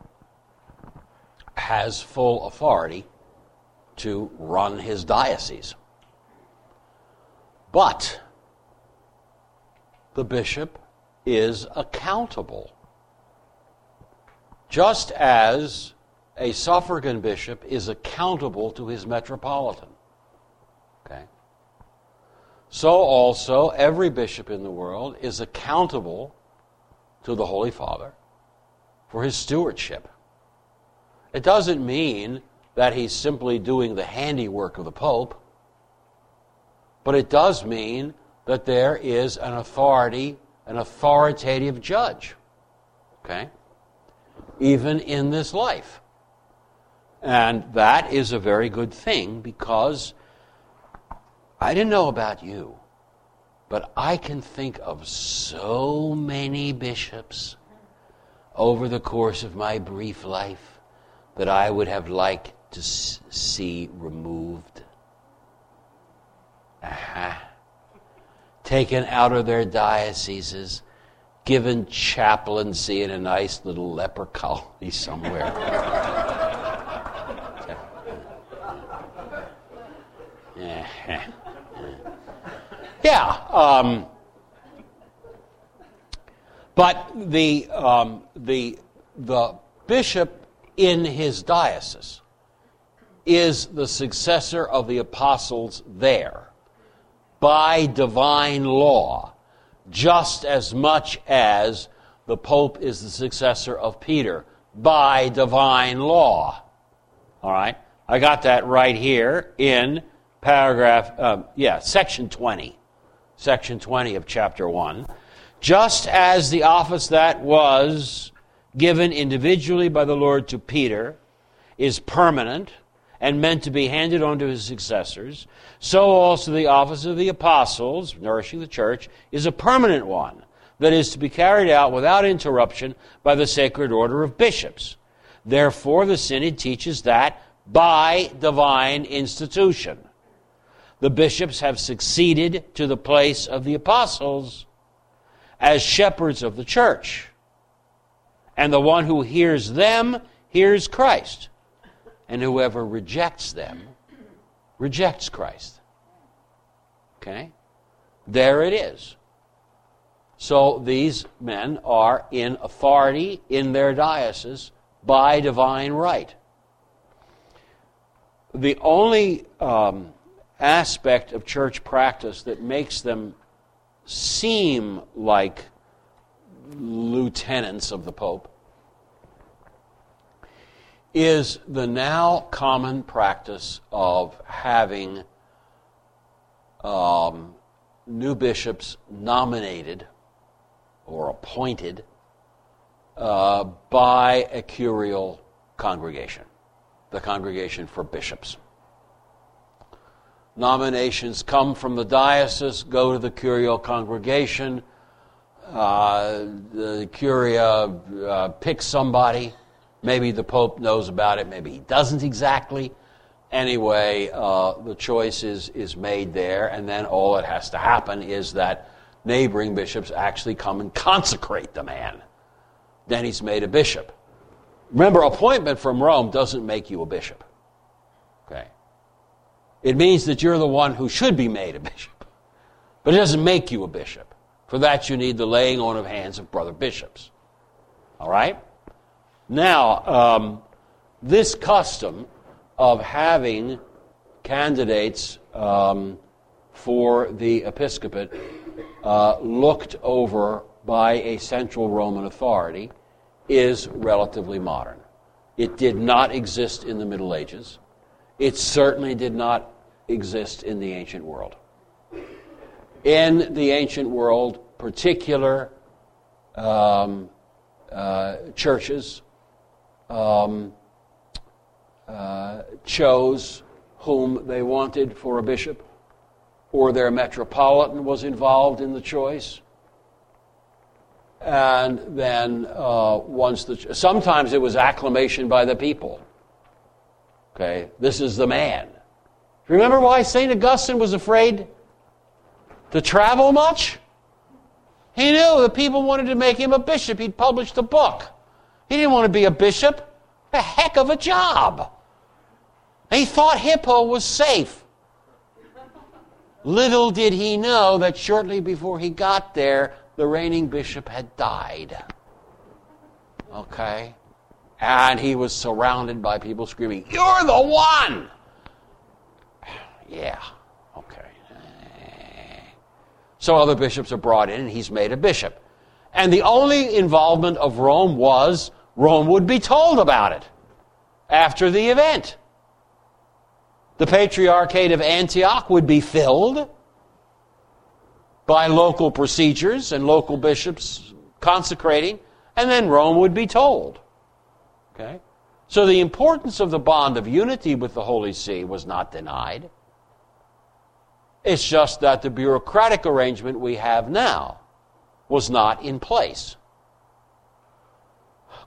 has full authority to run his diocese. But the bishop is accountable. Just as a suffragan bishop is accountable to his metropolitan. Okay? So also, every bishop in the world is accountable to the Holy Father for his stewardship. It doesn't mean that he's simply doing the handiwork of the Pope, but it does mean that there is an authority, an authoritative judge. Okay? Even in this life. And that is a very good thing because I didn't know about you, but I can think of so many bishops over the course of my brief life that I would have liked to see removed. Uh-huh. Taken out of their dioceses, given chaplaincy in a nice little leper colony somewhere. yeah. Um, but the, um, the, the bishop in his diocese is the successor of the apostles there by divine law, just as much as the Pope is the successor of Peter by divine law. All right? I got that right here in paragraph, uh, yeah, section 20. Section 20 of chapter 1. Just as the office that was given individually by the Lord to Peter is permanent and meant to be handed on to his successors, so also the office of the apostles, nourishing the church, is a permanent one that is to be carried out without interruption by the sacred order of bishops. Therefore, the Synod teaches that by divine institution, the bishops have succeeded to the place of the apostles as shepherds of the church and the one who hears them hears Christ. And whoever rejects them rejects Christ. Okay? There it is. So these men are in authority in their diocese by divine right. The only um, aspect of church practice that makes them seem like lieutenants of the Pope, is the now common practice of having um, new bishops nominated or appointed uh, by a curial congregation, the Congregation for Bishops. Nominations come from the diocese, go to the curial congregation. Uh, the curia uh, picks somebody. Maybe the Pope knows about it, maybe he doesn't exactly. Anyway, uh, the choice is, is made there, and then all that has to happen is that neighboring bishops actually come and consecrate the man. Then he's made a bishop. Remember, appointment from Rome doesn't make you a bishop. Okay? It means that you're the one who should be made a bishop. But it doesn't make you a bishop. For that, you need the laying on of hands of brother bishops. All right? Now, um, this custom of having candidates um, for the episcopate uh, looked over by a central Roman authority is relatively modern. It did not exist in the Middle Ages. It certainly did not exist in the ancient world. In the ancient world, particular um, uh, churches um, uh, chose whom they wanted for a bishop, or their metropolitan was involved in the choice. And then uh, once the sometimes it was acclamation by the people. Okay, this is the man. Remember why St. Augustine was afraid to travel much? He knew the people wanted to make him a bishop. He'd published a book. He didn't want to be a bishop. A heck of a job. He thought Hippo was safe. Little did he know that shortly before he got there, the reigning bishop had died. Okay? And he was surrounded by people screaming, You're the one! Yeah, okay. So other bishops are brought in, and he's made a bishop. And the only involvement of Rome was Rome would be told about it after the event. The Patriarchate of Antioch would be filled by local procedures and local bishops consecrating, and then Rome would be told. Okay? So the importance of the bond of unity with the Holy See was not denied. It's just that the bureaucratic arrangement we have now was not in place.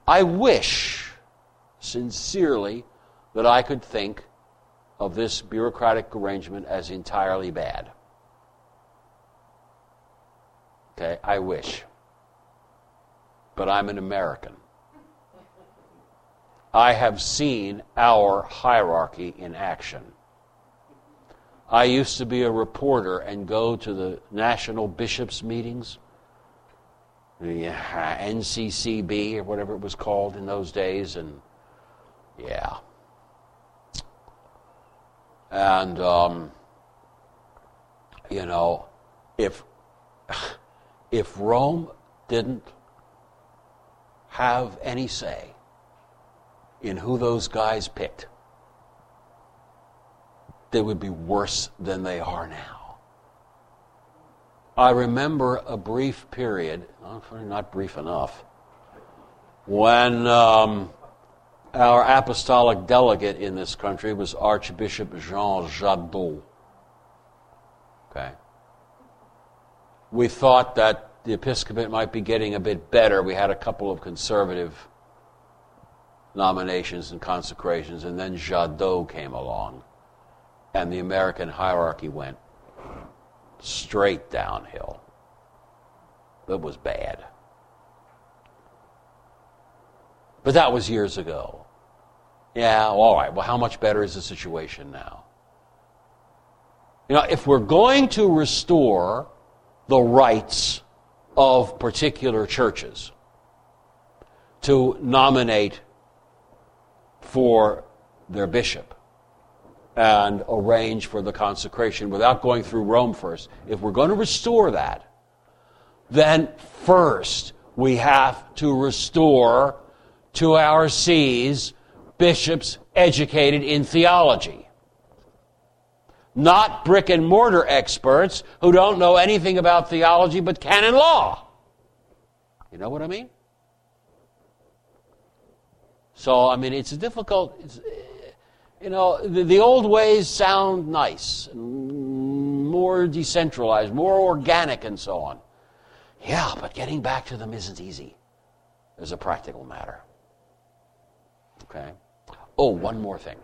I wish sincerely that I could think of this bureaucratic arrangement as entirely bad. Okay, I wish. But I'm an American. I have seen our hierarchy in action. I used to be a reporter and go to the national bishops' meetings, the uh, NCCB or whatever it was called in those days, and yeah. And, um, you know, if, if Rome didn't have any say in who those guys picked, they would be worse than they are now. I remember a brief period, not brief enough, when um, our apostolic delegate in this country was Archbishop Jean Jadot. Okay. We thought that the episcopate might be getting a bit better. We had a couple of conservative nominations and consecrations, and then Jadot came along and the American hierarchy went straight downhill. It was bad. But that was years ago. Yeah, all right. Well, how much better is the situation now? You know, if we're going to restore the rights of particular churches to nominate for their bishop, and arrange for the consecration without going through Rome first. If we're going to restore that, then first we have to restore to our sees bishops educated in theology. Not brick and mortar experts who don't know anything about theology but canon law. You know what I mean? So, I mean, it's difficult. It's, you know, the, the, old ways sound nice. More decentralized, more organic, and so on. Yeah, but getting back to them isn't easy as a practical matter. Okay? Oh, one more thing.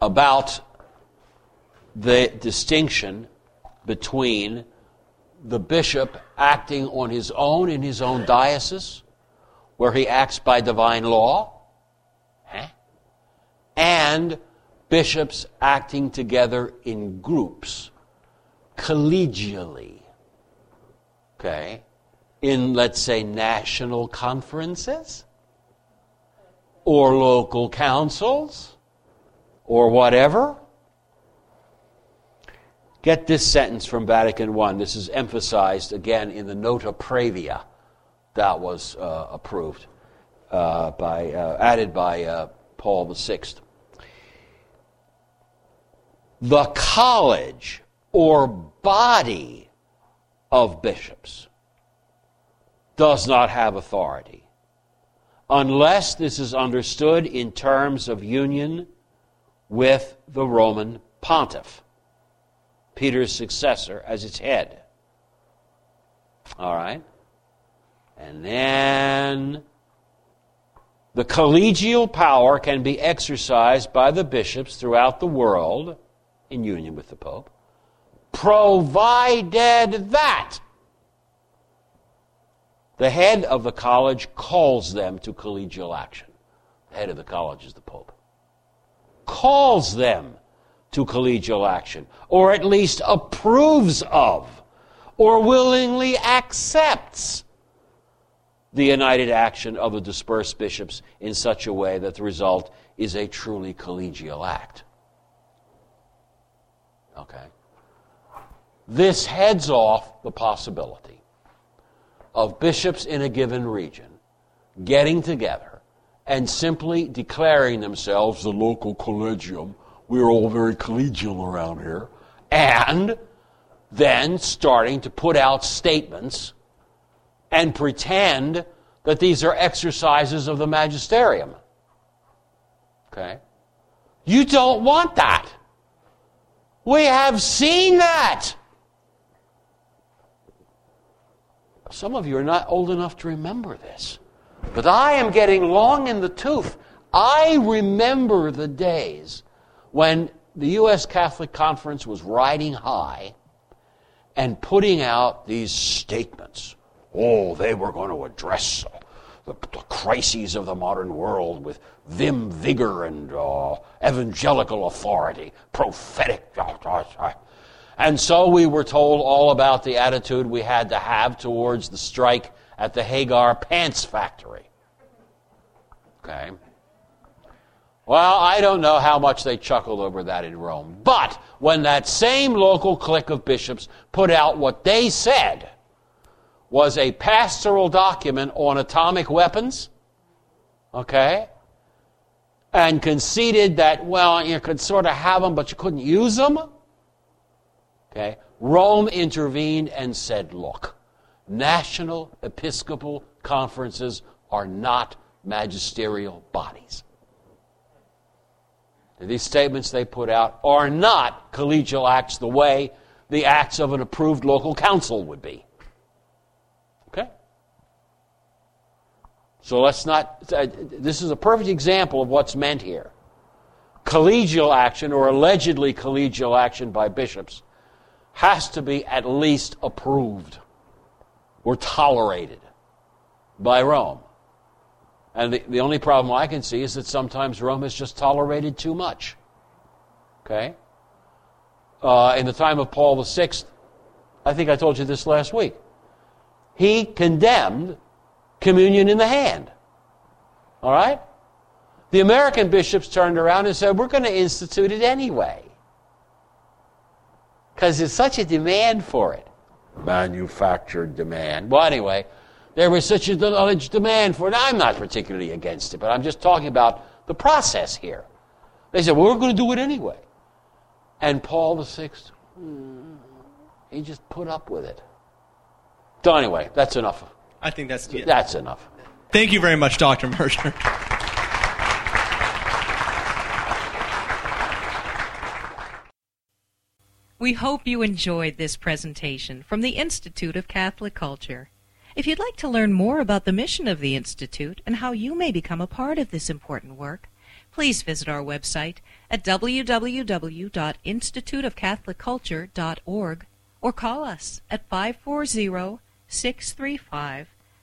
About the distinction between the bishop acting on his own in his own diocese, where he acts by divine law? And bishops acting together in groups, collegially. Okay? In, let's say, national conferences, or local councils, or whatever. Get this sentence from Vatican I. This is emphasized again in the Nota Praevia that was uh, approved uh, by, uh, added by uh, Paul VI. The college or body of bishops does not have authority unless this is understood in terms of union with the Roman pontiff. Peter's successor as its head. All right? And then the collegial power can be exercised by the bishops throughout the world in union with the Pope, provided that the head of the college calls them to collegial action. The head of the college is the Pope. Calls them to collegial action, or at least approves of, or willingly accepts the united action of the dispersed bishops in such a way that the result is a truly collegial act. Okay? This heads off the possibility of bishops in a given region getting together and simply declaring themselves the local collegium we're all very collegial around here. And then starting to put out statements and pretend that these are exercises of the magisterium. Okay? You don't want that. We have seen that. Some of you are not old enough to remember this. But I am getting long in the tooth. I remember the days when the U.S. Catholic Conference was riding high and putting out these statements. Oh, they were going to address the, the crises of the modern world with vim, vigor, and uh, evangelical authority, prophetic. And so we were told all about the attitude we had to have towards the strike at the Haggar Pants Factory. Okay? Well, I don't know how much they chuckled over that in Rome. But when that same local clique of bishops put out what they said was a pastoral document on atomic weapons, okay, and conceded that, well, you could sort of have them, but you couldn't use them, okay, Rome intervened and said, look, national episcopal conferences are not magisterial bodies. These statements they put out are not collegial acts the way the acts of an approved local council would be. Okay? So let's not, uh, this is a perfect example of what's meant here. Collegial action or allegedly collegial action by bishops has to be at least approved or tolerated by Rome. And the, the only problem I can see is that sometimes Rome has just tolerated too much. Okay? Uh, in the time of Paul VI, I think I told you this last week, he condemned communion in the hand. All right? The American bishops turned around and said, We're going to institute it anyway. Because there's such a demand for it. Manufactured demand. Well, anyway, there was such a large demand for it. I'm not particularly against it, but I'm just talking about the process here. They said, well, we're going to do it anyway. And Paul VI, hmm, he just put up with it. So anyway, that's enough. I think that's yeah. That's enough. Thank you very much, Dr. Mercer. We hope you enjoyed this presentation from the Institute of Catholic Culture. If you'd like to learn more about the mission of the Institute and how you may become a part of this important work, please visit our website at www.instituteofcatholicculture.org or call us at 540 635